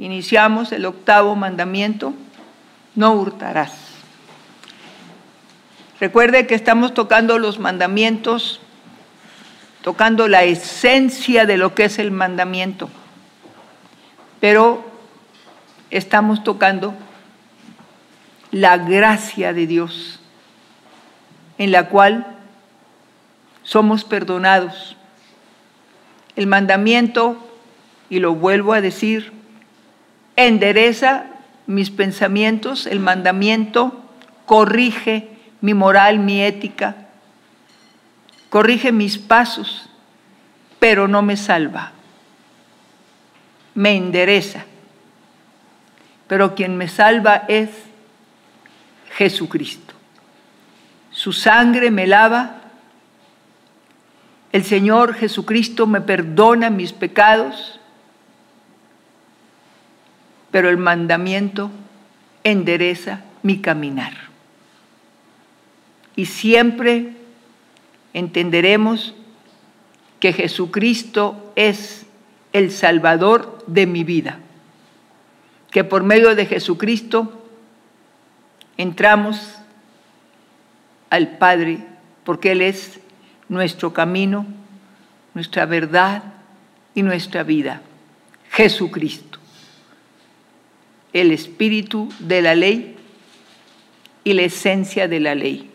iniciamos el octavo mandamiento, no hurtarás. Recuerde que estamos tocando los mandamientos, tocando la esencia de lo que es el mandamiento, pero estamos tocando la gracia de Dios, en la cual somos perdonados. El mandamiento, y lo vuelvo a decir, endereza mis pensamientos, el mandamiento corrige mi moral, mi ética, corrige mis pasos, pero no me salva, me endereza. Pero quien me salva es Jesucristo. Su sangre me lava, el Señor Jesucristo me perdona mis pecados, pero el mandamiento endereza mi caminar. Y siempre entenderemos que Jesucristo es el Salvador de mi vida, que por medio de Jesucristo entramos al Padre, porque Él es nuestro camino, nuestra verdad y nuestra vida. Jesucristo, el espíritu de la ley y la esencia de la ley.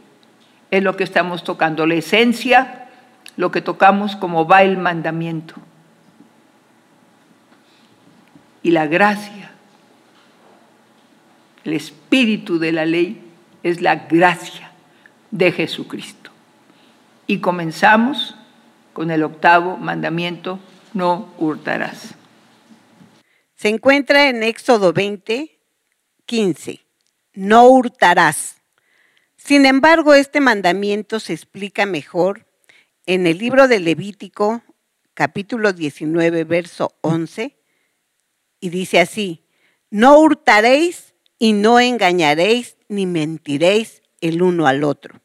Es lo que estamos tocando, la esencia, lo que tocamos como va el mandamiento. Y la gracia, el espíritu de la ley es la gracia de Jesucristo. Y comenzamos con el octavo mandamiento, no hurtarás. Se encuentra en Éxodo 20, 15. No hurtarás. Sin embargo, este mandamiento se explica mejor en el libro de Levítico, capítulo 19, verso 11, y dice así, no hurtaréis y no engañaréis ni mentiréis el uno al otro.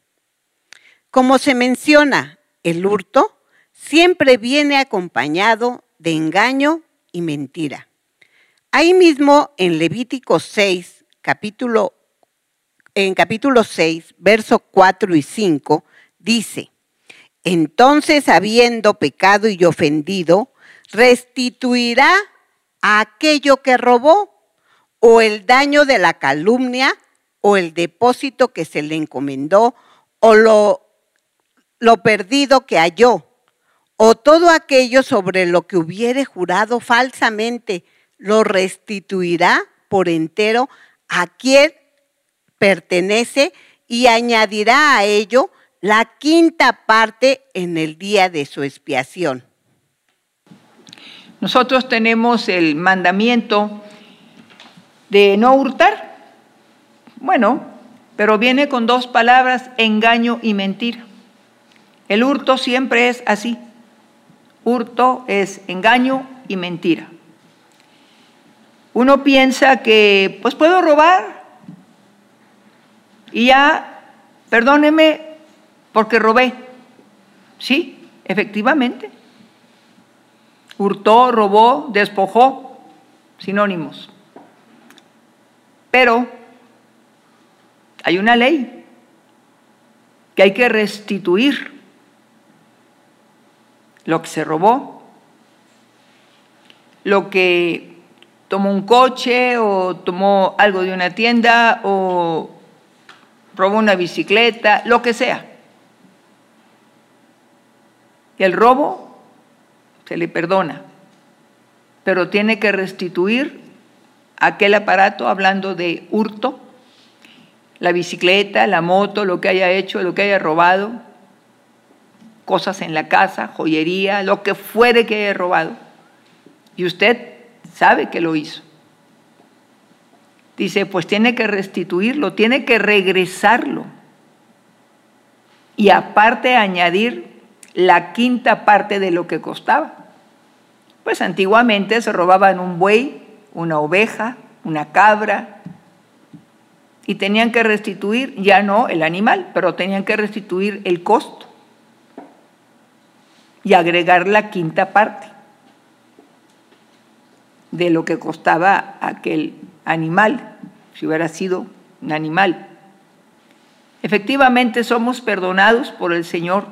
Como se menciona, el hurto siempre viene acompañado de engaño y mentira. Ahí mismo en Levítico 6, capítulo, en capítulo 6, versos 4 y 5, dice, entonces habiendo pecado y ofendido, restituirá aquello que robó, o el daño de la calumnia, o el depósito que se le encomendó, o lo lo perdido que halló, o todo aquello sobre lo que hubiere jurado falsamente, lo restituirá por entero a quien pertenece y añadirá a ello la quinta parte en el día de su expiación. Nosotros tenemos el mandamiento de no hurtar. Bueno, pero viene con dos palabras, engaño y mentira. El hurto siempre es así. Hurto es engaño y mentira. Uno piensa que, pues puedo robar y ya, perdóneme porque robé. Sí, efectivamente. Hurtó, robó, despojó, sinónimos. Pero hay una ley que hay que restituir lo que se robó, lo que tomó un coche o tomó algo de una tienda o robó una bicicleta, lo que sea. El robo se le perdona, pero tiene que restituir aquel aparato, hablando de hurto, la bicicleta, la moto, lo que haya hecho, lo que haya robado, cosas en la casa, joyería, lo que fuere que haya robado. Y usted sabe que lo hizo. Dice, pues tiene que restituirlo, tiene que regresarlo. Y aparte añadir la quinta parte de lo que costaba. Pues antiguamente se robaban un buey, una oveja, una cabra, y tenían que restituir, ya no el animal, pero tenían que restituir el costo y agregar la quinta parte. De lo que costaba aquel animal, si hubiera sido un animal. Efectivamente somos perdonados por el Señor.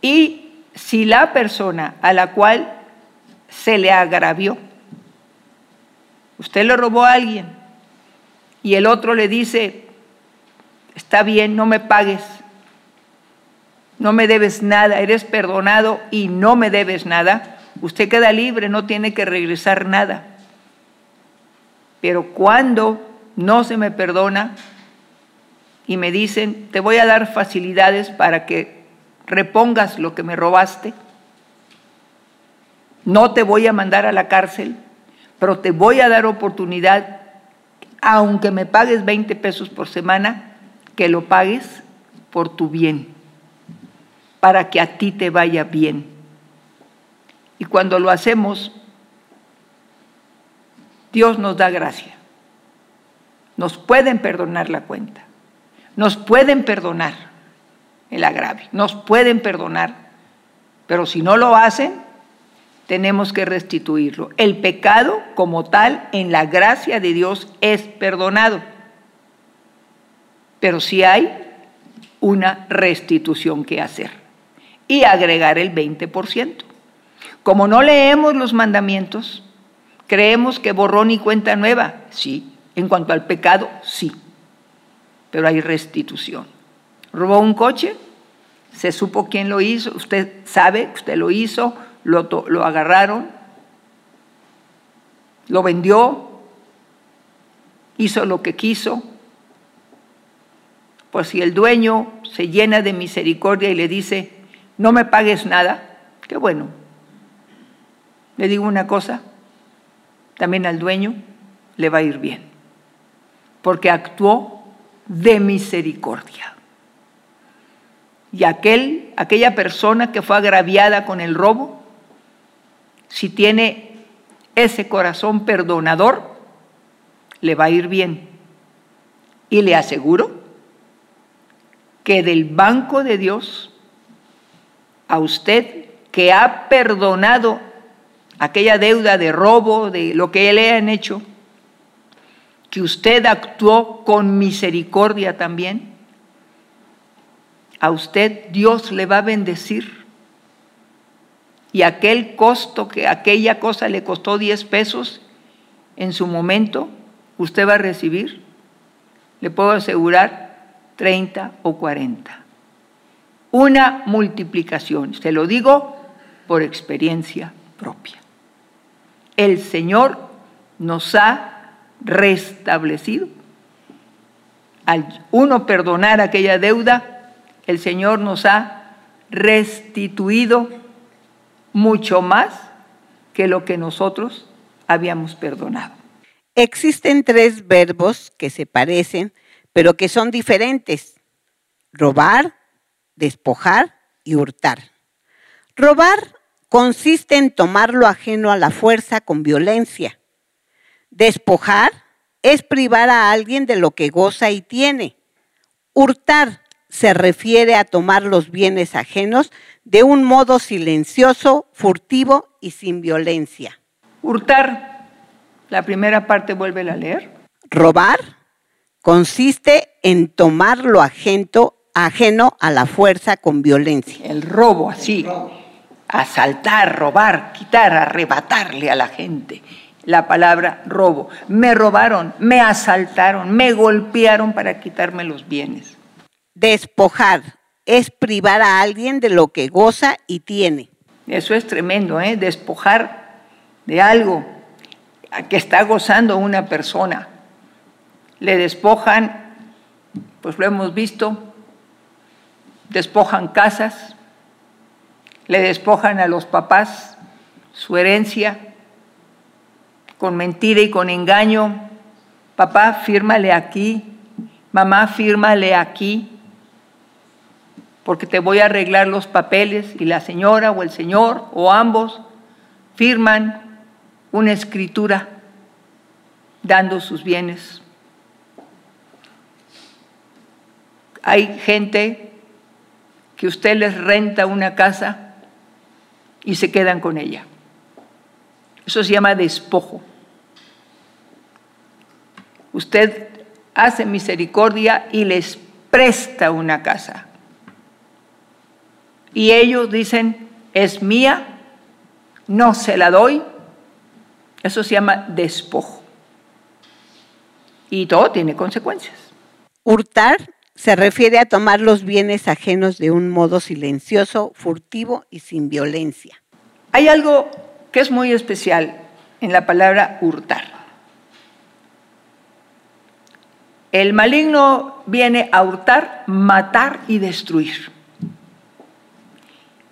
Y si la persona a la cual se le agravió, usted le robó a alguien y el otro le dice, está bien, no me pagues, no me debes nada, eres perdonado y no me debes nada, usted queda libre, no tiene que regresar nada. Pero cuando no se me perdona y me dicen, te voy a dar facilidades para que repongas lo que me robaste, no te voy a mandar a la cárcel, pero te voy a dar oportunidad, aunque me pagues 20 pesos por semana, que lo pagues por tu bien, para que a ti te vaya bien. Y cuando lo hacemos, Dios nos da gracia. Nos pueden perdonar la cuenta. Nos pueden perdonar el agravio. Nos pueden perdonar. Pero si no lo hacen, tenemos que restituirlo. El pecado como tal, en la gracia de Dios, es perdonado. Pero sí hay una restitución que hacer y agregar el 20%. Como no leemos los mandamientos, creemos que borrón y cuenta nueva, sí. En cuanto al pecado, sí. Pero hay restitución. Robó un coche, se supo quién lo hizo, usted sabe, usted lo hizo, lo, lo agarraron, lo vendió, hizo lo que quiso. Pues si el dueño se llena de misericordia y le dice, no me pagues nada, qué bueno. Le digo una cosa, también al dueño le va a ir bien, porque actuó de misericordia. Y aquel, aquella persona que fue agraviada con el robo, si tiene ese corazón perdonador, le va a ir bien. Y le aseguro que del banco de Dios, a usted que ha perdonado aquella deuda de robo, de lo que le han hecho, que usted actuó con misericordia también, a usted Dios le va a bendecir y aquel costo que aquella cosa le costó 10 pesos, en su momento usted va a recibir, le puedo asegurar, 30 o 40. Una multiplicación, se lo digo por experiencia propia. El Señor nos ha restablecido. Al uno perdonar aquella deuda, el Señor nos ha restituido mucho más que lo que nosotros habíamos perdonado. Existen tres verbos que se parecen, pero que son diferentes. Robar, despojar y hurtar. Robar consiste en tomar lo ajeno a la fuerza con violencia. Despojar es privar a alguien de lo que goza y tiene. Hurtar se refiere a tomar los bienes ajenos de un modo silencioso, furtivo y sin violencia. Hurtar, la primera parte vuelve a leer. Robar consiste en tomar lo ajeno, ajeno a la fuerza con violencia. El robo, así. Asaltar, robar, quitar, arrebatarle a la gente. La palabra robo. Me robaron, me asaltaron, me golpearon para quitarme los bienes. Despojar es privar a alguien de lo que goza y tiene. Eso es tremendo, ¿eh? Despojar de algo que está gozando una persona. Le despojan, pues lo hemos visto, despojan casas, le despojan a los papás su herencia con mentira y con engaño. Papá, fírmale aquí, mamá, fírmale aquí porque te voy a arreglar los papeles y la señora o el señor o ambos firman una escritura dando sus bienes. Hay gente que usted les renta una casa y se quedan con ella. Eso se llama despojo. Usted hace misericordia y les presta una casa. Y ellos dicen, es mía, no se la doy. Eso se llama despojo. Y todo tiene consecuencias. Hurtar se refiere a tomar los bienes ajenos de un modo silencioso, furtivo y sin violencia. Hay algo que es muy especial en la palabra hurtar. El maligno viene a hurtar, matar y destruir.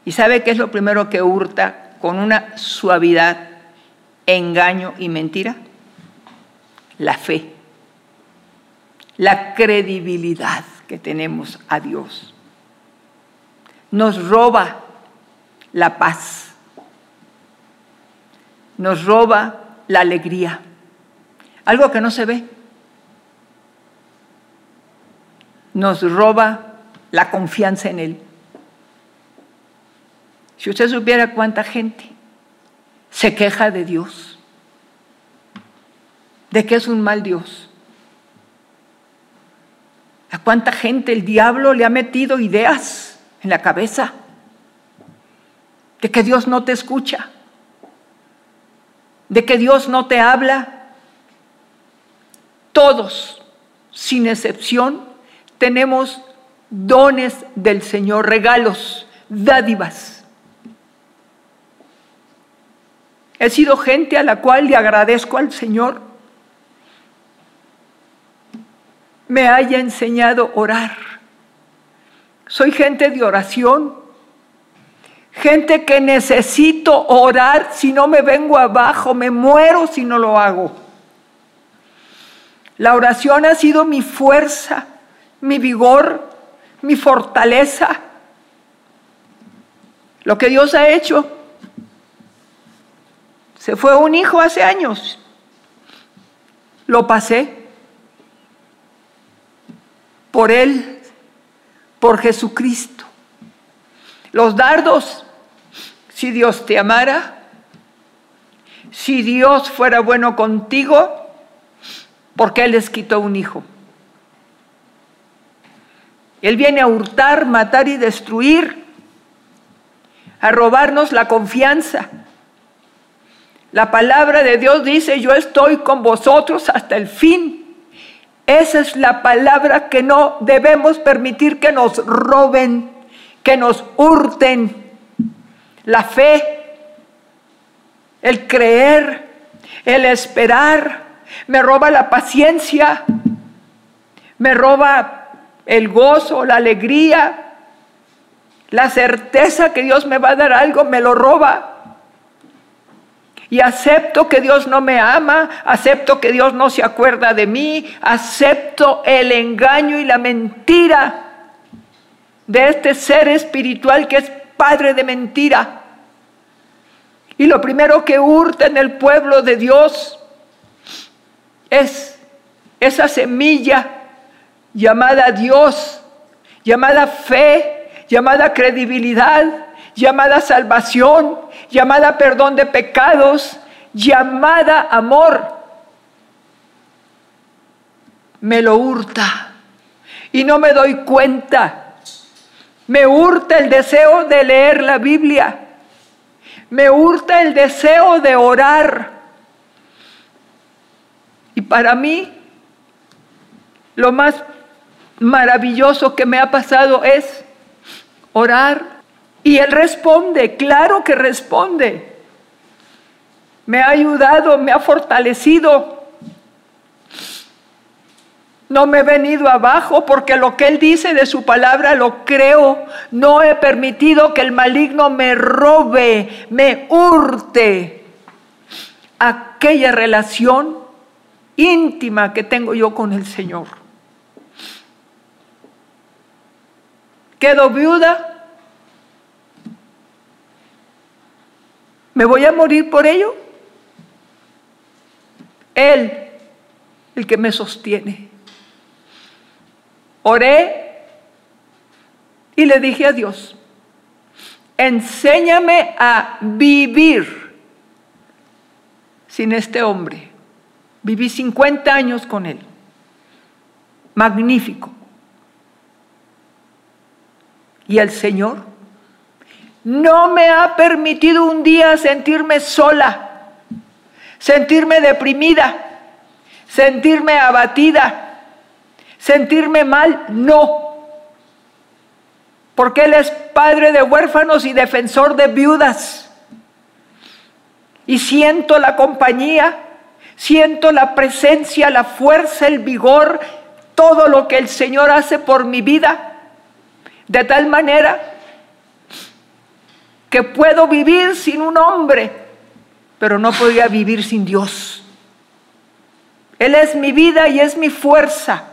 ¿Y sabe qué es lo primero que hurta con una suavidad, engaño y mentira? La fe, la credibilidad que tenemos a Dios. Nos roba la paz, nos roba la alegría, algo que no se ve. Nos roba la confianza en Él. Si usted supiera cuánta gente se queja de Dios, de que es un mal Dios, a cuánta gente el diablo le ha metido ideas en la cabeza de que Dios no te escucha, de que Dios no te habla. Todos, sin excepción, tenemos dones del Señor, regalos, dádivas. He sido gente a la cual le agradezco al Señor me haya enseñado orar. Soy gente de oración, gente que necesito orar si no me vengo abajo, me muero si no lo hago. La oración ha sido mi fuerza, mi vigor, mi fortaleza. Lo que Dios ha hecho. Se fue un hijo hace años. Lo pasé por Él, por Jesucristo. Los dardos, si Dios te amara, si Dios fuera bueno contigo, porque Él les quitó un hijo. Él viene a hurtar, matar y destruir, a robarnos la confianza. La palabra de Dios dice, yo estoy con vosotros hasta el fin. Esa es la palabra que no debemos permitir que nos roben, que nos hurten. La fe, el creer, el esperar, me roba la paciencia, me roba el gozo, la alegría, la certeza que Dios me va a dar algo, me lo roba y acepto que Dios no me ama, acepto que Dios no se acuerda de mí, acepto el engaño y la mentira de este ser espiritual que es padre de mentira. Y lo primero que hurta en el pueblo de Dios es esa semilla llamada Dios, llamada fe, llamada credibilidad, llamada salvación, llamada perdón de pecados, llamada amor, me lo hurta y no me doy cuenta. Me hurta el deseo de leer la Biblia. Me hurta el deseo de orar. Y para mí, lo más maravilloso que me ha pasado es orar y Él responde, claro que responde. Me ha ayudado, me ha fortalecido. No me he venido abajo porque lo que Él dice de su palabra lo creo. No he permitido que el maligno me robe, me hurte aquella relación íntima que tengo yo con el Señor. Quedo viuda ¿Me voy a morir por ello? Él, el que me sostiene. Oré y le dije a Dios, enséñame a vivir sin este hombre. Viví 50 años con él. Magnífico. Y el Señor no me ha permitido un día sentirme sola, sentirme deprimida, sentirme abatida, sentirme mal. No. Porque Él es padre de huérfanos y defensor de viudas. Y siento la compañía, siento la presencia, la fuerza, el vigor, todo lo que el Señor hace por mi vida. De tal manera que puedo vivir sin un hombre, pero no podía vivir sin Dios. Él es mi vida y es mi fuerza.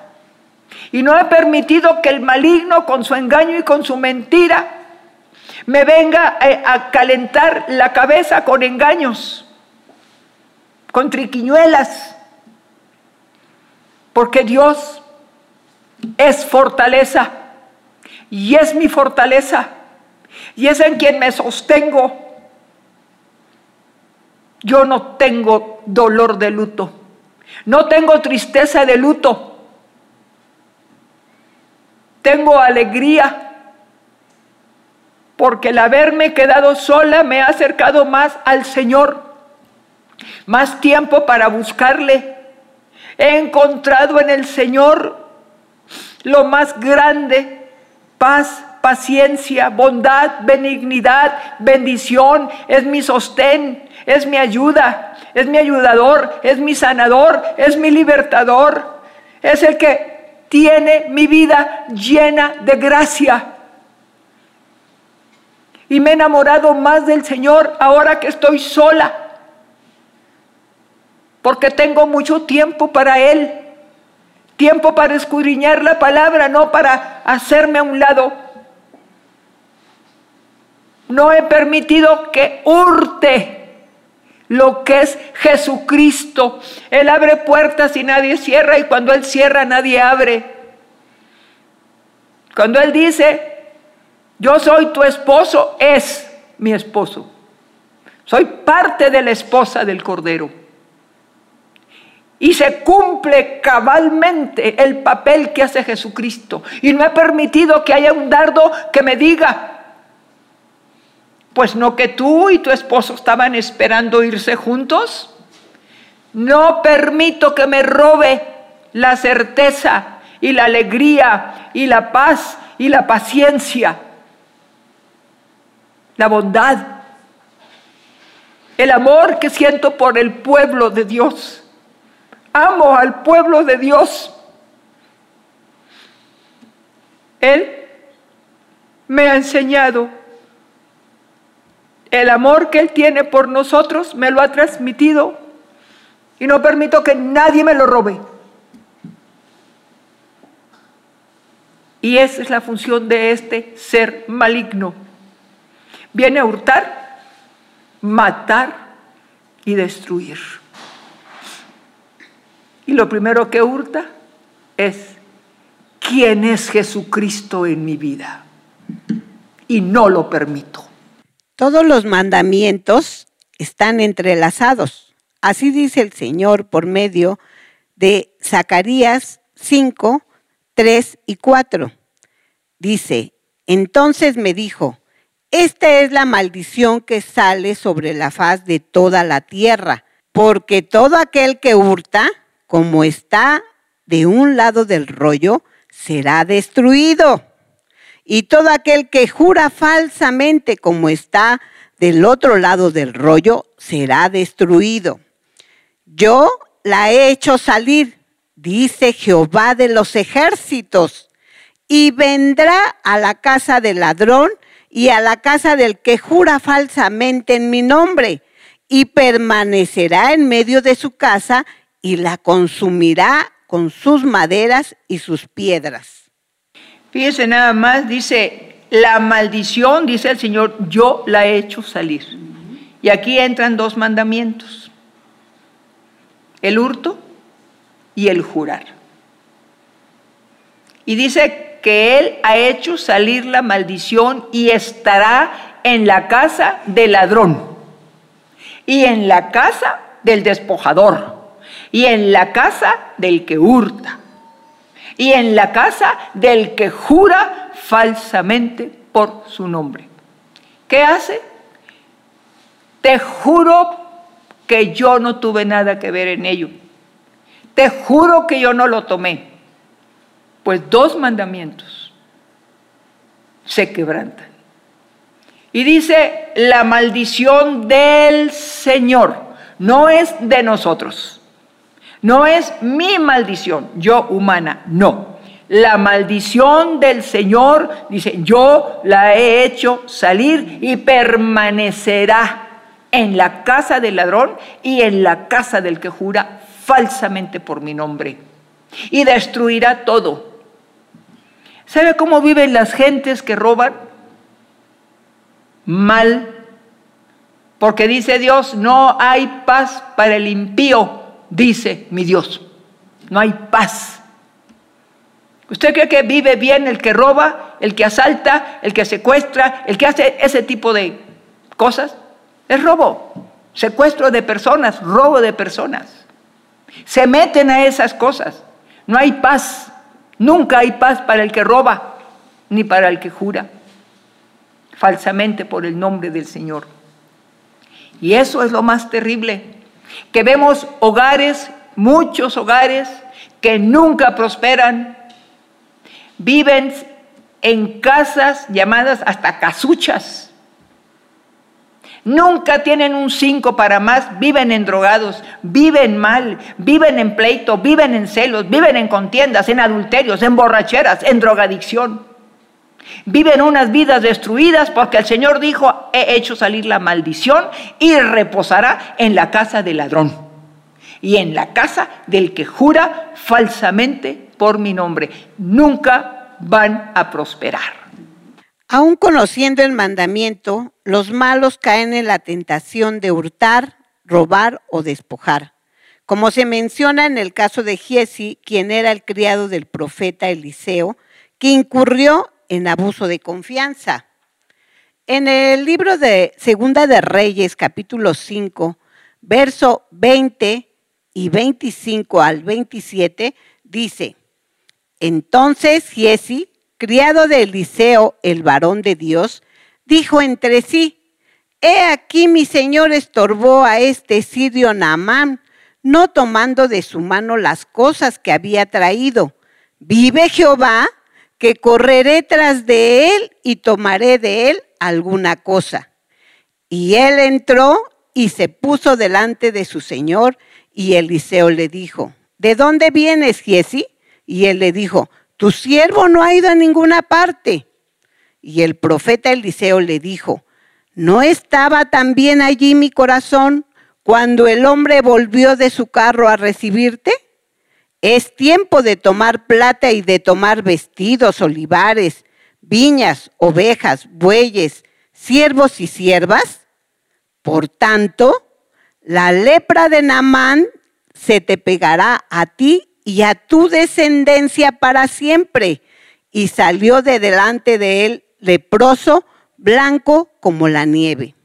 Y no he permitido que el maligno con su engaño y con su mentira me venga a, calentar la cabeza con engaños, con triquiñuelas, porque Dios es fortaleza y es mi fortaleza y es en quien me sostengo. Yo no tengo dolor de luto, no tengo tristeza de luto, tengo alegría porque el haberme quedado sola me ha acercado más al Señor, más tiempo para buscarle. He encontrado en el Señor lo más grande, paz, paciencia, bondad, benignidad, bendición, es mi sostén, es mi ayuda, es mi ayudador, es mi sanador, es mi libertador, es el que tiene mi vida llena de gracia. Y me he enamorado más del Señor ahora que estoy sola, porque tengo mucho tiempo para Él, tiempo para escudriñar la palabra, no para hacerme a un lado no he permitido que hurte lo que es Jesucristo. Él abre puertas y nadie cierra y cuando Él cierra nadie abre. Cuando Él dice, yo soy tu esposo, es mi esposo. Soy parte de la esposa del Cordero. Y se cumple cabalmente el papel que hace Jesucristo. Y no he permitido que haya un dardo que me diga, pues no que tú y tu esposo estaban esperando irse juntos. No permito que me robe la certeza y la alegría y la paz y la paciencia, la bondad, el amor que siento por el pueblo de Dios. Amo al pueblo de Dios. Él me ha enseñado el amor que Él tiene por nosotros me lo ha transmitido y no permito que nadie me lo robe. Y esa es la función de este ser maligno. Viene a hurtar, matar y destruir. Y lo primero que hurta es quién es Jesucristo en mi vida. Y no lo permito. Todos los mandamientos están entrelazados. Así dice el Señor por medio de Zacarías 5, 3 y 4. Dice, entonces me dijo, esta es la maldición que sale sobre la faz de toda la tierra, porque todo aquel que hurta, como está de un lado del rollo, será destruido. Y todo aquel que jura falsamente como está del otro lado del rollo será destruido. Yo la he hecho salir, dice Jehová de los ejércitos, y vendrá a la casa del ladrón y a la casa del que jura falsamente en mi nombre, y permanecerá en medio de su casa y la consumirá con sus maderas y sus piedras. Fíjese nada más, dice, la maldición, dice el Señor, yo la he hecho salir. Y aquí entran dos mandamientos, el hurto y el jurar. Y dice que Él ha hecho salir la maldición y estará en la casa del ladrón y en la casa del despojador, y en la casa del que hurta, y en la casa del que jura falsamente por su nombre. ¿Qué hace? Te juro que yo no tuve nada que ver en ello. Te juro que yo no lo tomé. Pues dos mandamientos se quebrantan. Y dice, la maldición del Señor no es de nosotros. No es mi maldición, yo humana, no. La maldición del Señor, dice, yo la he hecho salir y permanecerá en la casa del ladrón y en la casa del que jura falsamente por mi nombre. Y destruirá todo. ¿Sabe cómo viven las gentes que roban? Mal. Porque dice Dios, no hay paz para el impío, dice mi Dios. No hay paz. ¿Usted cree que vive bien el que roba, el que asalta, el que secuestra, el que hace ese tipo de cosas? Es robo, secuestro de personas, robo de personas. Se meten a esas cosas. No hay paz. Nunca hay paz para el que roba, ni para el que jura falsamente por el nombre del Señor. Y eso es lo más terrible, que vemos hogares, muchos hogares, que nunca prosperan, viven en casas llamadas hasta casuchas, Nunca tienen un cinco para más, viven en drogados, viven mal, viven en pleito, viven en celos, viven en contiendas, en adulterios, en borracheras, en drogadicción. Viven unas vidas destruidas porque el Señor dijo, he hecho salir la maldición y reposará en la casa del ladrón y en la casa del que jura falsamente por mi nombre. Nunca van a prosperar. Aún conociendo el mandamiento, los malos caen en la tentación de hurtar, robar o despojar. Como se menciona en el caso de Giesi, quien era el criado del profeta Eliseo, que incurrió en abuso de confianza. En el libro de Segunda de Reyes, capítulo 5, verso 20 y 25 al 27, dice, entonces Giesi criado de Eliseo, el varón de Dios, dijo entre sí, He aquí mi señor estorbó a este sirio Naamán, no tomando de su mano las cosas que había traído. Vive Jehová, que correré tras de él y tomaré de él alguna cosa. Y él entró y se puso delante de su señor, y Eliseo le dijo, ¿de dónde vienes, Giesi? Y él le dijo, tu siervo no ha ido a ninguna parte. Y el profeta Eliseo le dijo, ¿no estaba también allí mi corazón cuando el hombre volvió de su carro a recibirte? Es tiempo de tomar plata y de tomar vestidos, olivares, viñas, ovejas, bueyes, siervos y siervas. Por tanto, la lepra de Naamán se te pegará a ti y a tu descendencia para siempre. Y salió de delante de él leproso, blanco como la nieve.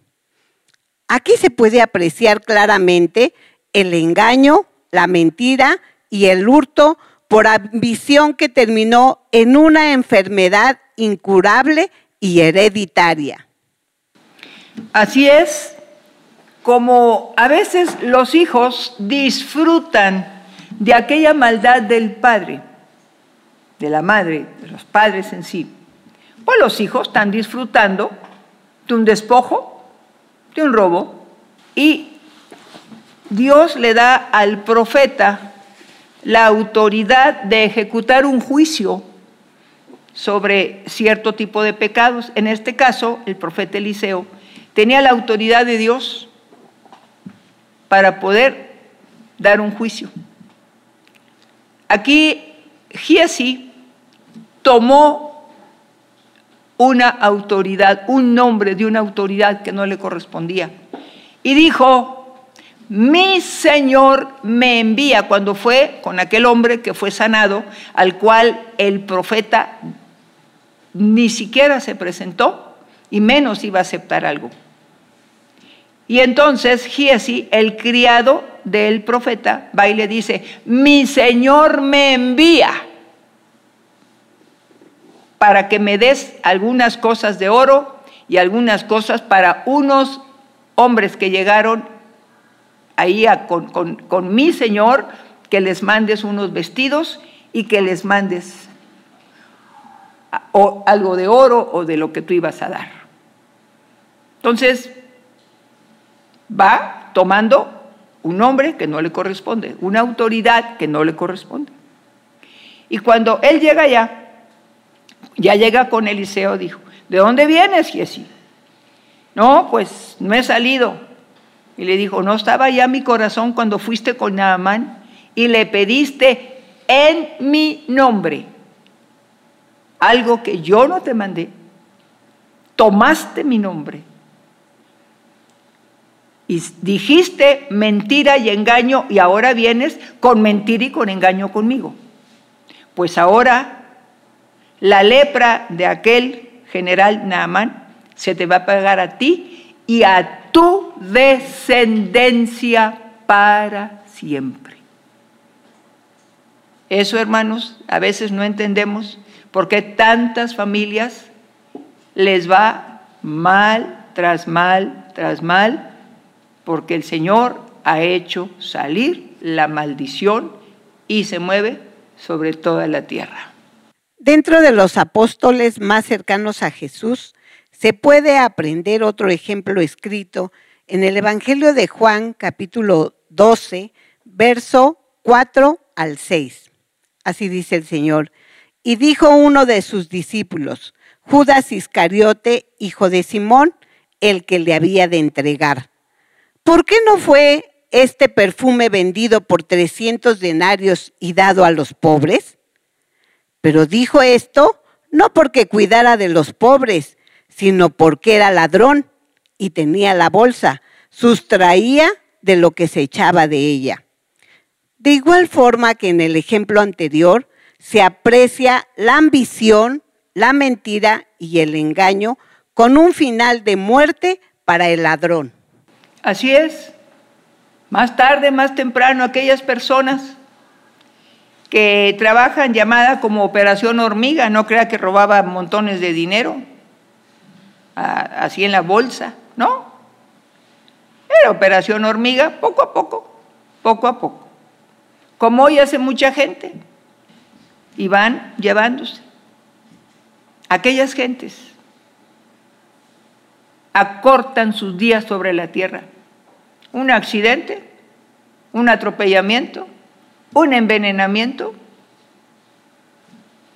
Aquí se puede apreciar claramente el engaño, la mentira y el hurto por ambición que terminó en una enfermedad incurable y hereditaria. Así es como a veces los hijos disfrutan de aquella maldad del padre, de la madre, de los padres en sí. Pues los hijos están disfrutando de un despojo, de un robo, y Dios le da al profeta la autoridad de ejecutar un juicio sobre cierto tipo de pecados. En este caso, el profeta Eliseo tenía la autoridad de Dios para poder dar un juicio. Aquí Giesi tomó una autoridad, un nombre de una autoridad que no le correspondía. Y dijo, mi Señor me envía cuando fue con aquel hombre que fue sanado, al cual el profeta ni siquiera se presentó y menos iba a aceptar algo. Y entonces Giesi, el criado del profeta, va y le dice, mi Señor me envía para que me des algunas cosas de oro y algunas cosas para unos hombres que llegaron ahí con, con mi Señor, que les mandes unos vestidos y que les mandes o algo de oro o de lo que tú ibas a dar. Entonces, va tomando un nombre que no le corresponde, una autoridad que no le corresponde. Y cuando él llega allá, ya llega con Eliseo, dijo, ¿de dónde vienes, Giesi? No, pues no he salido. Y le dijo, ¿no estaba ya mi corazón cuando fuiste con Naamán y le pediste en mi nombre algo que yo no te mandé? Tomaste mi nombre y dijiste mentira y engaño y ahora vienes con mentira y con engaño conmigo. Pues ahora la lepra de aquel general Naamán se te va a pagar a ti y a tu descendencia para siempre. Eso, hermanos, a veces no entendemos por qué tantas familias les va mal tras mal tras mal porque el Señor ha hecho salir la maldición y se mueve sobre toda la tierra. Dentro de los apóstoles más cercanos a Jesús, se puede aprender otro ejemplo escrito en el Evangelio de Juan capítulo 12, verso 4 al 6. Así dice el Señor. Y dijo uno de sus discípulos, Judas Iscariote, hijo de Simón, el que le había de entregar. ¿por qué no fue este perfume vendido por 300 denarios y dado a los pobres? Pero dijo esto no porque cuidara de los pobres, sino porque era ladrón y tenía la bolsa, sustraía de lo que se echaba de ella. De igual forma que en el ejemplo anterior se aprecia la ambición, la mentira y el engaño con un final de muerte para el ladrón. Así es. Más tarde, más temprano, aquellas personas que trabajan llamada como operación hormiga, no crea que robaba montones de dinero, así en la bolsa, ¿no? Era operación hormiga, poco a poco, poco a poco. Como hoy hace mucha gente, y van llevándose. Aquellas gentes acortan sus días sobre la tierra un accidente, un atropellamiento, un envenenamiento,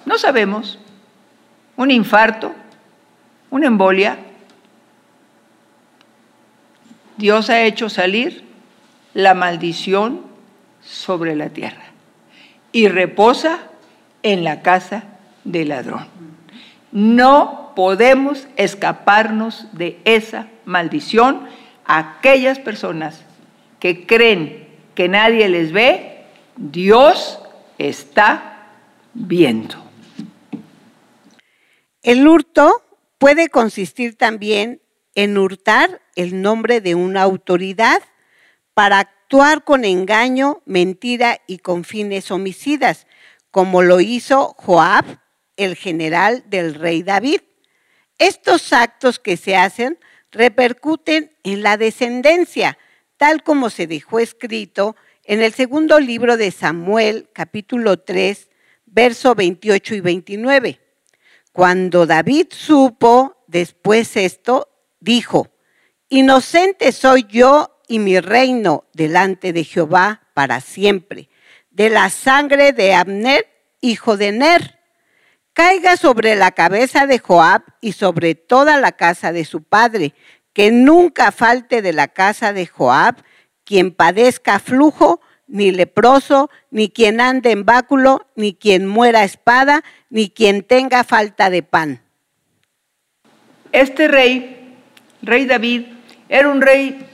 no sabemos, un infarto, una embolia. Dios ha hecho salir la maldición sobre la tierra y reposa en la casa del ladrón. No podemos escaparnos de esa maldición aquellas personas que creen que nadie les ve, Dios está viendo. El hurto puede consistir también en hurtar el nombre de una autoridad para actuar con engaño, mentira y con fines homicidas, como lo hizo Joab, el general del rey David. Estos actos que se hacen repercuten en la descendencia, tal como se dejó escrito en el segundo libro de Samuel, capítulo 3, verso 28 y 29. Cuando David supo después esto, dijo, Inocente soy yo y mi reino delante de Jehová para siempre, de la sangre de Abner, hijo de Ner caiga sobre la cabeza de Joab y sobre toda la casa de su padre, que nunca falte de la casa de Joab quien padezca flujo, ni leproso, ni quien ande en báculo, ni quien muera espada, ni quien tenga falta de pan. Este rey, rey David, era un rey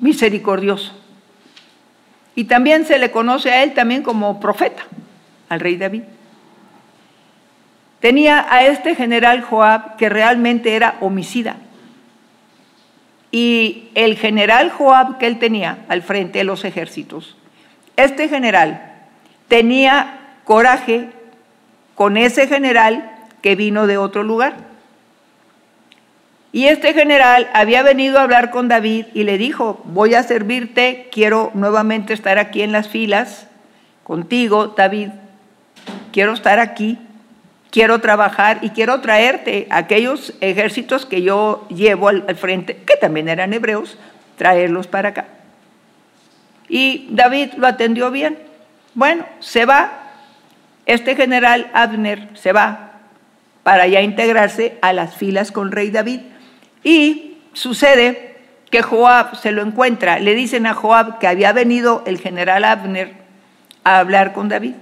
misericordioso. Y también se le conoce a él también como profeta, al rey David. Tenía a este general Joab que realmente era homicida. y el general Joab que él tenía al frente de los ejércitos, este general tenía coraje con ese general que vino de otro lugar. Y este general había venido a hablar con David y le dijo, voy a servirte, quiero nuevamente estar aquí en las filas contigo, David, quiero estar aquí, quiero trabajar y quiero traerte aquellos ejércitos que yo llevo al, frente, que también eran hebreos, traerlos para acá. Y David lo atendió bien. Bueno, se va, este general Abner se va para ya integrarse a las filas con rey David. Y sucede que Joab se lo encuentra, le dicen a Joab que había venido el general Abner a hablar con David.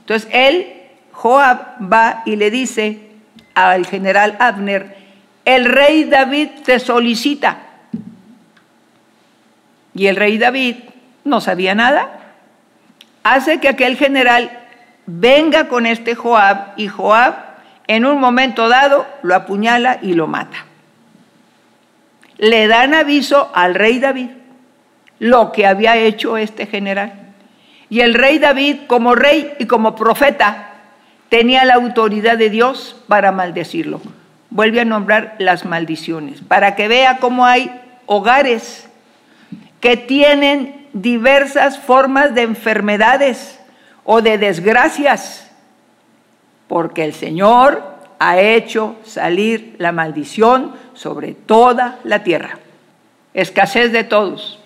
Entonces él, Joab, va y le dice al general Abner, el rey David te solicita. Y el rey David no sabía nada. Hace que aquel general venga con este Joab y Joab en un momento dado lo apuñala y lo mata. Le dan aviso al rey David lo que había hecho este general. Y el rey David, como rey y como profeta, tenía la autoridad de Dios para maldecirlo. Vuelve a nombrar las maldiciones, para que vea cómo hay hogares que tienen diversas formas de enfermedades o de desgracias, porque el Señor ha hecho salir la maldición sobre toda la tierra. Escasez de todos,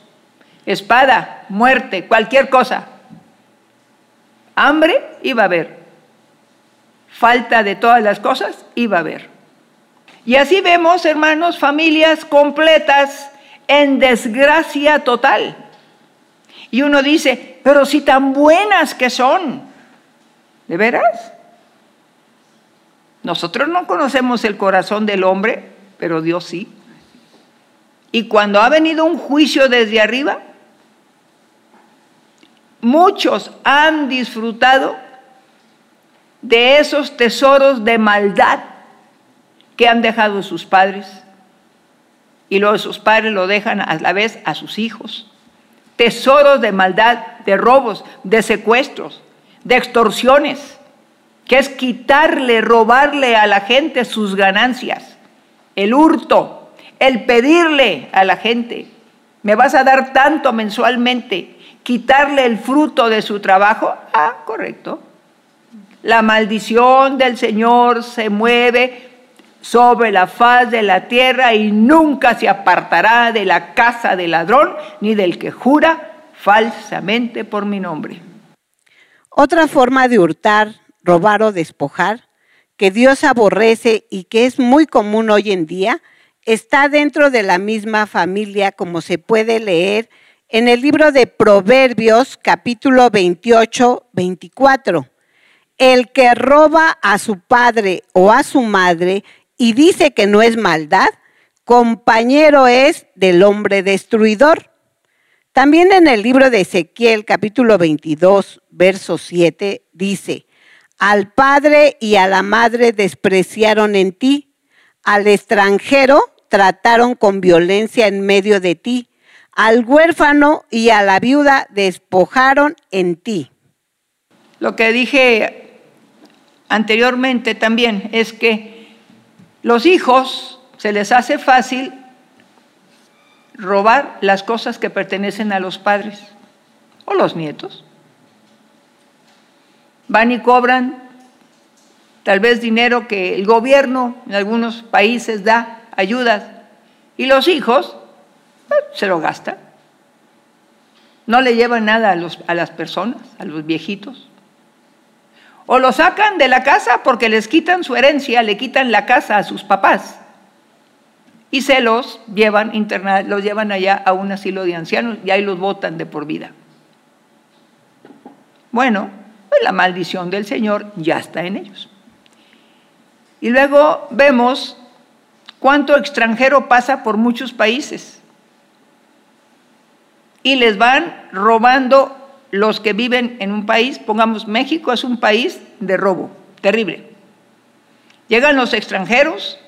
espada, muerte, cualquier cosa. Hambre iba a haber. Falta de todas las cosas iba a haber. Y así vemos, hermanos, familias completas en desgracia total. Y uno dice, pero si tan buenas que son, ¿de veras? Nosotros no conocemos el corazón del hombre, pero Dios sí. Y cuando ha venido un juicio desde arriba, muchos han disfrutado de esos tesoros de maldad que han dejado sus padres. Y luego sus padres lo dejan a la vez a sus hijos. Tesoros de maldad, de robos, de secuestros, de extorsiones, que es quitarle, robarle a la gente sus ganancias. El hurto, el pedirle a la gente, me vas a dar tanto mensualmente, quitarle el fruto de su trabajo? Ah, correcto. La maldición del Señor se mueve sobre la faz de la tierra y nunca se apartará de la casa del ladrón ni del que jura falsamente por mi nombre. Otra forma de hurtar, robar o despojar que Dios aborrece y que es muy común hoy en día está dentro de la misma familia como se puede leer en el libro de Proverbios capítulo 28, 24. El que roba a su padre o a su madre y dice que no es maldad, compañero es del hombre destruidor. También en el libro de Ezequiel capítulo 22, verso 7 dice, al padre y a la madre despreciaron en ti, al extranjero trataron con violencia en medio de ti al huérfano y a la viuda despojaron en ti. Lo que dije anteriormente también es que los hijos se les hace fácil robar las cosas que pertenecen a los padres o los nietos. Van y cobran tal vez dinero que el gobierno en algunos países da, ayudas, y los hijos se lo gasta. No le llevan nada a, las personas, a los viejitos. O lo sacan de la casa porque les quitan su herencia, le quitan la casa a sus papás y se los llevan los llevan allá a un asilo de ancianos y ahí los votan de por vida. Bueno, pues la maldición del Señor ya está en ellos. Y luego vemos cuánto extranjero pasa por muchos países y les van robando los que viven en un país, pongamos México es un país de robo, terrible. Llegan los extranjeros,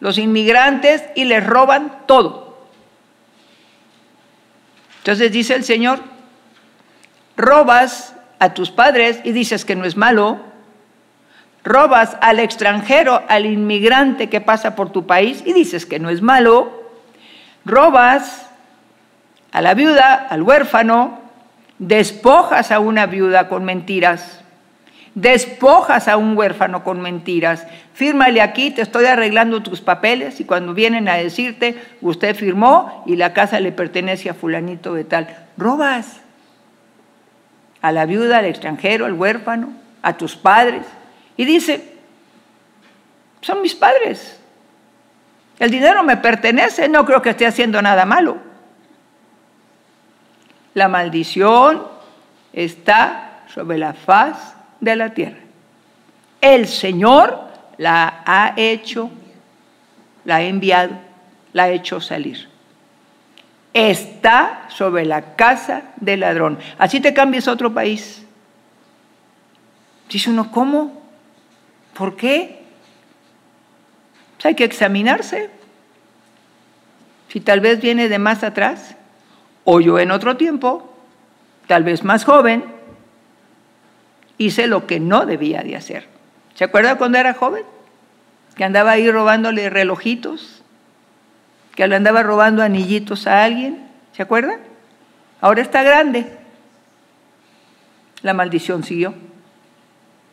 los inmigrantes y les roban todo. Entonces dice el Señor, robas a tus padres y dices que no es malo, robas al extranjero, al inmigrante que pasa por tu país y dices que no es malo, robas a la viuda, al huérfano, despojas a una viuda con mentiras, despojas a un huérfano con mentiras, fírmale aquí, te estoy arreglando tus papeles y cuando vienen a decirte, usted firmó y la casa le pertenece a fulanito de tal, robas a la viuda, al extranjero, al huérfano, a tus padres y dice, son mis padres, el dinero me pertenece, no creo que esté haciendo nada malo. La maldición está sobre la faz de la tierra. El Señor la ha hecho, la ha enviado, la ha hecho salir. Está sobre la casa del ladrón. Así te cambias a otro país. Dice uno, ¿cómo? ¿Por qué? Pues hay que examinarse. Si tal vez viene de más atrás, o yo en otro tiempo, tal vez más joven, hice lo que no debía de hacer. ¿Se acuerda cuando era joven? Que andaba ahí robándole relojitos, que le andaba robando anillitos a alguien. ¿Se acuerda? Ahora está grande. La maldición siguió.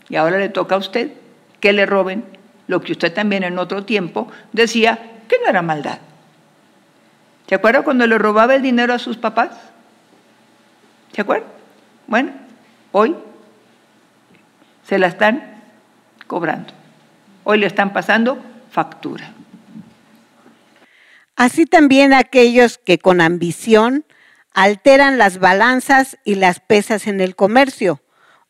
Y ahora le toca a usted que le roben lo que usted también en otro tiempo decía que no era maldad. ¿Se acuerda cuando le robaba el dinero a sus papás? ¿Se acuerda? Bueno, hoy se la están cobrando. Hoy le están pasando factura. Así también aquellos que con ambición alteran las balanzas y las pesas en el comercio,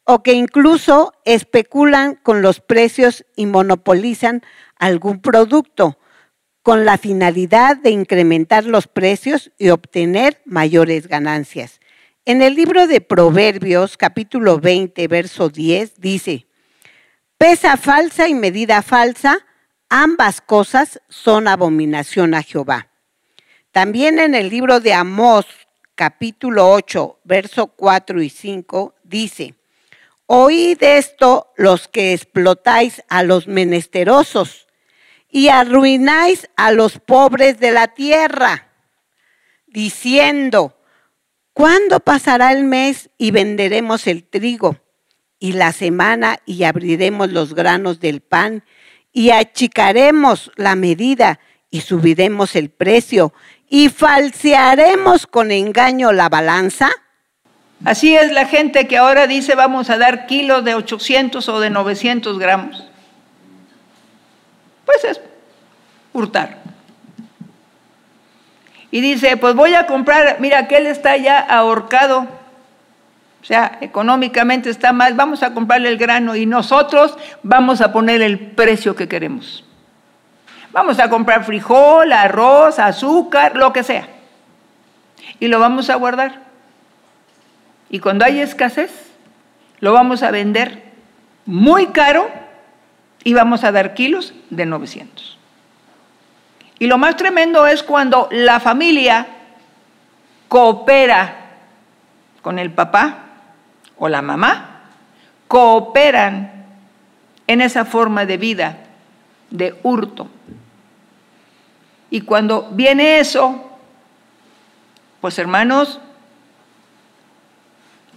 o que incluso especulan con los precios y monopolizan algún producto, con la finalidad de incrementar los precios y obtener mayores ganancias. En el libro de Proverbios, capítulo 20, verso 10, dice, pesa falsa y medida falsa, ambas cosas son abominación a Jehová. También en el libro de Amós, capítulo 8, verso 4 y 5, dice, Oíd esto los que explotáis a los menesterosos y arruináis a los pobres de la tierra, diciendo, ¿Cuándo pasará el mes y venderemos el trigo? Y la semana y abriremos los granos del pan y achicaremos la medida y subiremos el precio y falsearemos con engaño la balanza? Así es la gente que ahora dice vamos a dar kilos de 800 o de 900 gramos. Pues es hurtar y dice, pues voy a comprar, mira, aquel está ya ahorcado, o sea, económicamente está mal, vamos a comprarle el grano y nosotros vamos a poner el precio que queremos. Vamos a comprar frijol, arroz, azúcar, lo que sea. Y lo vamos a guardar. Y cuando hay escasez, lo vamos a vender muy caro y vamos a dar kilos de 900. Y lo más tremendo es cuando la familia coopera con el papá o la mamá, cooperan en esa forma de vida de hurto. Y cuando viene eso, pues hermanos,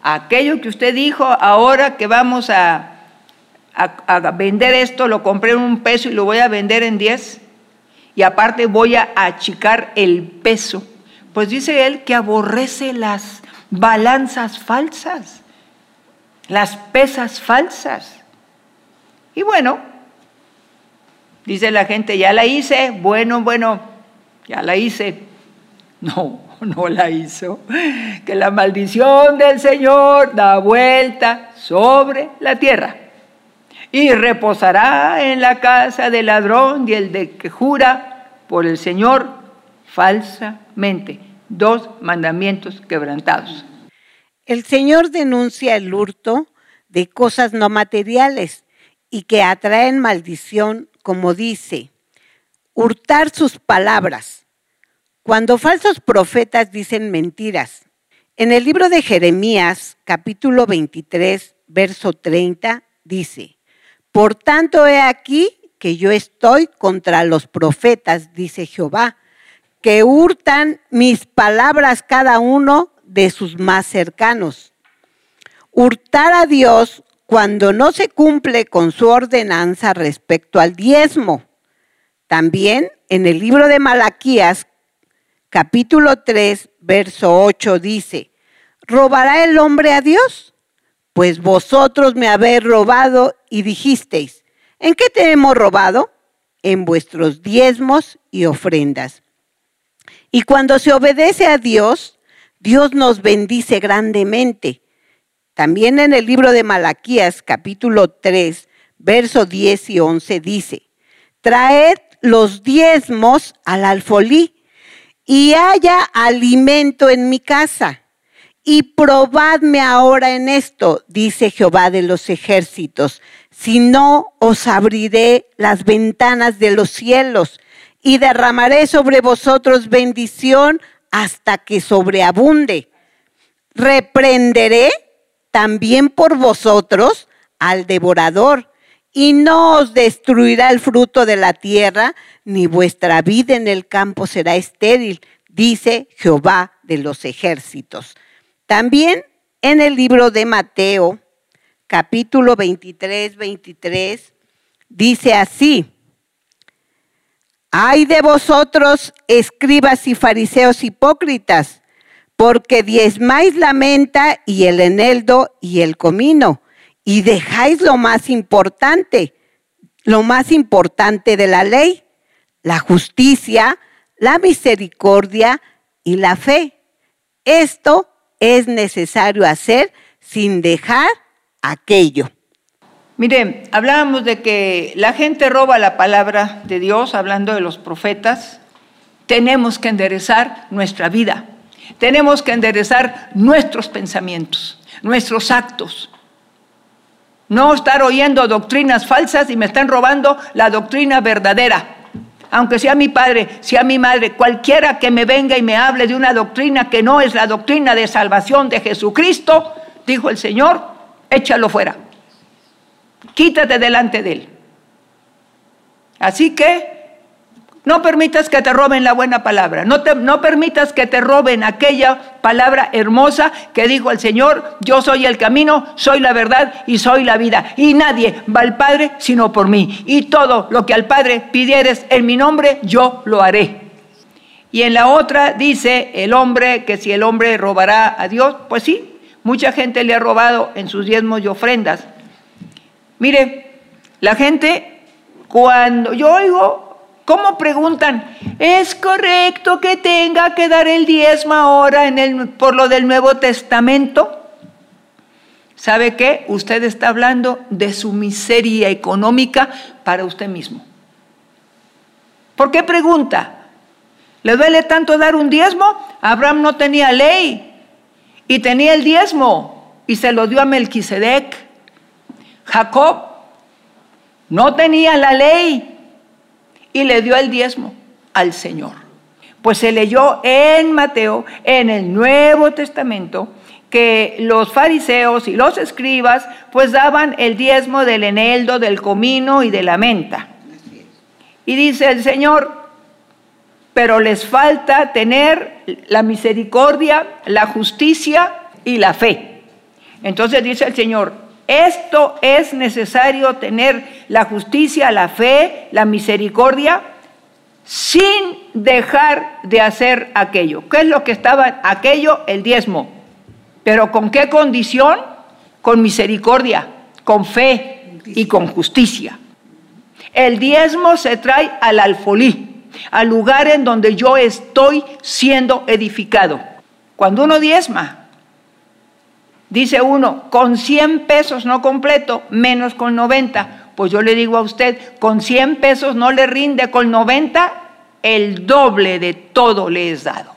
aquello que usted dijo, ahora que vamos a, a, vender esto, lo compré en un peso y lo voy a vender en diez, y aparte voy a achicar el peso. Pues dice él que aborrece las balanzas falsas, las pesas falsas. Y bueno, dice la gente, ya la hice, bueno, bueno, ya la hice. No, no la hizo. Que la maldición del Señor da vuelta sobre la tierra y reposará en la casa del ladrón y el de que jura por el Señor falsamente. Dos mandamientos quebrantados. El Señor denuncia el hurto de cosas no materiales y que atraen maldición, como dice, hurtar sus palabras. Cuando falsos profetas dicen mentiras En el libro de Jeremías, capítulo 23, verso 30, dice, Por tanto he aquí que yo estoy contra los profetas, dice Jehová, que hurtan mis palabras cada uno de sus más cercanos. Hurtar a Dios cuando no se cumple con su ordenanza respecto al diezmo. También en el libro de Malaquías, capítulo 3, verso 8 dice, ¿robará el hombre a Dios? Pues vosotros me habéis robado y dijisteis, ¿en qué te hemos robado? En vuestros diezmos y ofrendas. Y cuando se obedece a Dios, Dios nos bendice grandemente. También en el libro de Malaquías, capítulo 3, verso 10 y 11 dice, traed los diezmos al alfolí y haya alimento en mi casa. Y probadme ahora en esto, dice Jehová de los ejércitos, si no os abriré las ventanas de los cielos y derramaré sobre vosotros bendición hasta que sobreabunde. Reprenderé también por vosotros al devorador y no os destruirá el fruto de la tierra, ni vuestra vida en el campo será estéril, dice Jehová de los ejércitos. También en el libro de Mateo, capítulo 23, 23, dice así, ay de vosotros, escribas y fariseos hipócritas, porque diezmáis la menta y el eneldo y el comino y dejáis lo más importante, lo más importante de la ley, la justicia, la misericordia y la fe. Esto es necesario hacer sin dejar aquello. Miren, hablábamos de que la gente roba la palabra de Dios, hablando de los profetas. Tenemos que enderezar nuestra vida. Tenemos que enderezar nuestros pensamientos, nuestros actos, no estar oyendo doctrinas falsas y me están robando la doctrina verdadera. Aunque sea mi padre, sea mi madre, cualquiera que me venga y me hable de una doctrina que no es la doctrina de salvación de Jesucristo, dijo el Señor, échalo fuera. Quítate delante de él. Así que no permitas que te roben la buena palabra. No, no permitas que te roben aquella palabra hermosa que dijo el Señor, yo soy el camino, soy la verdad y soy la vida. Y nadie va al Padre sino por mí. Y todo lo que al Padre pidieres en mi nombre, yo lo haré. Y en la otra dice el hombre que si el hombre robará a Dios, pues sí, mucha gente le ha robado en sus diezmos y ofrendas. Mire, la gente, cuando yo oigo ¿Cómo preguntan? ¿Es correcto que tenga que dar el diezmo ahora por lo del Nuevo Testamento? ¿Sabe qué? Usted está hablando de su miseria económica para usted mismo. ¿Por qué pregunta? ¿Le duele tanto dar un diezmo? Abraham no tenía ley y tenía el diezmo y se lo dio a Melquisedec. Jacob no tenía la ley y le dio el diezmo al Señor. Pues se leyó en Mateo, en el Nuevo Testamento, que los fariseos y los escribas pues daban el diezmo del eneldo, del comino y de la menta. Y dice el Señor, pero les falta tener la misericordia, la justicia y la fe. Entonces dice el Señor, esto es necesario tener la justicia, la fe, la misericordia, sin dejar de hacer aquello. ¿Qué es lo que estaba aquello? El diezmo. ¿Pero con qué condición? Con misericordia, con fe y con justicia. El diezmo se trae al alfolí, al lugar en donde yo estoy siendo edificado. Cuando uno diezma, Dice uno, con 100 pesos no completo, menos con 90. Pues yo le digo a usted, con 100 pesos no le rinde, con 90 el doble de todo le es dado.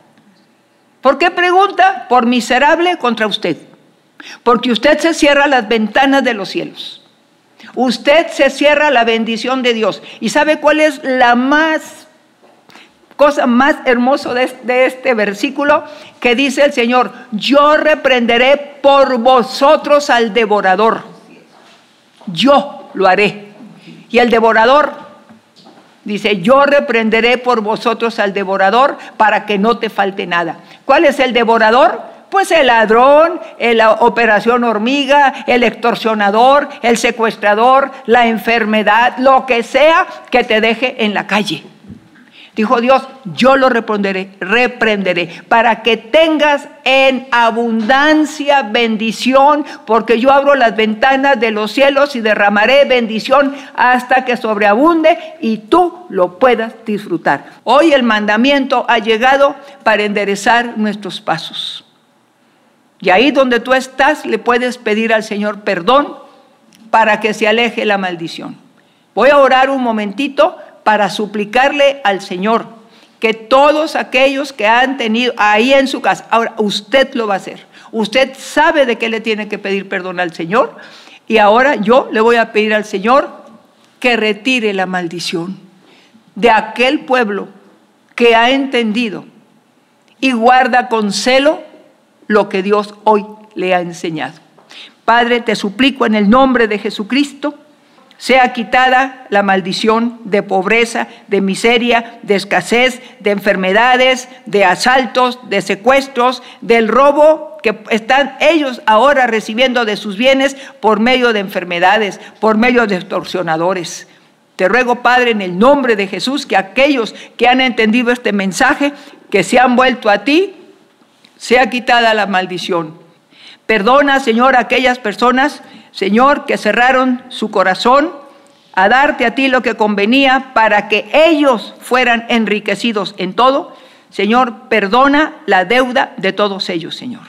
¿Por qué pregunta? Por miserable contra usted. Porque usted se cierra las ventanas de los cielos. Usted se cierra la bendición de Dios. ¿Y sabe cuál es la más cosa más hermosa de, de este versículo que dice el Señor, yo reprenderé por vosotros al devorador. Yo lo haré. Y el devorador dice, yo reprenderé por vosotros al devorador para que no te falte nada. ¿Cuál es el devorador? Pues el ladrón, la operación hormiga, el extorsionador, el secuestrador, la enfermedad, lo que sea que te deje en la calle. Dijo Dios, yo lo reprenderé, reprenderé, para que tengas en abundancia bendición, porque yo abro las ventanas de los cielos y derramaré bendición hasta que sobreabunde y tú lo puedas disfrutar. Hoy el mandamiento ha llegado para enderezar nuestros pasos. Y ahí donde tú estás le puedes pedir al Señor perdón para que se aleje la maldición. Voy a orar un momentito para suplicarle al Señor que todos aquellos que han tenido ahí en su casa, ahora usted lo va a hacer. Usted sabe de qué le tiene que pedir perdón al Señor y ahora yo le voy a pedir al Señor que retire la maldición de aquel pueblo que ha entendido y guarda con celo lo que Dios hoy le ha enseñado. Padre, te suplico en el nombre de Jesucristo, sea quitada la maldición de pobreza, de miseria, de escasez, de enfermedades, de asaltos, de secuestros, del robo que están ellos ahora recibiendo de sus bienes por medio de enfermedades, por medio de extorsionadores. Te ruego, Padre, en el nombre de Jesús, que aquellos que han entendido este mensaje, que se han vuelto a ti, sea quitada la maldición. Perdona, Señor, a aquellas personas, Señor, que cerraron su corazón a darte a ti lo que convenía para que ellos fueran enriquecidos en todo. Señor, perdona la deuda de todos ellos, Señor.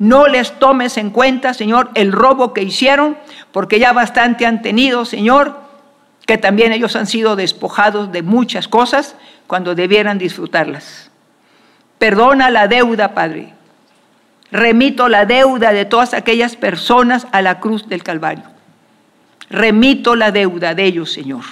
No les tomes en cuenta, Señor, el robo que hicieron, porque ya bastante han tenido, Señor, que también ellos han sido despojados de muchas cosas cuando debieran disfrutarlas. Perdona la deuda, Padre. Remito la deuda de todas aquellas personas a la cruz del Calvario. Remito la deuda de ellos, Señor.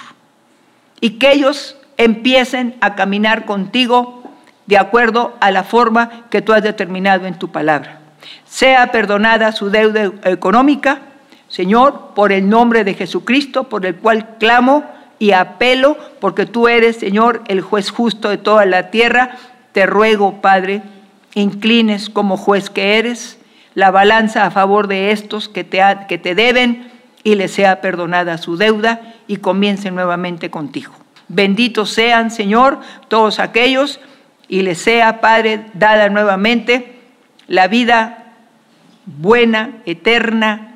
Y que ellos empiecen a caminar contigo de acuerdo a la forma que tú has determinado en tu palabra. Sea perdonada su deuda económica, Señor, por el nombre de Jesucristo, por el cual clamo y apelo, porque tú eres, Señor, el juez justo de toda la tierra te ruego, Padre, inclines como juez que eres la balanza a favor de estos que te, que te deben y les sea perdonada su deuda y comiencen nuevamente contigo. Benditos sean, Señor, todos aquellos y les sea, Padre, dada nuevamente la vida buena, eterna,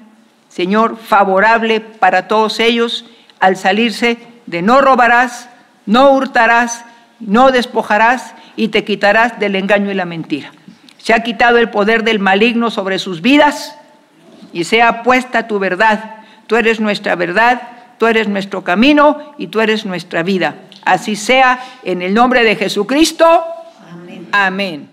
Señor, favorable para todos ellos al salirse de no robarás, no hurtarás, no despojarás y te quitarás del engaño y la mentira. Se ha quitado el poder del maligno sobre sus vidas y sea puesta tu verdad. Tú eres nuestra verdad, tú eres nuestro camino y tú eres nuestra vida. Así sea en el nombre de Jesucristo. Amén. Amén.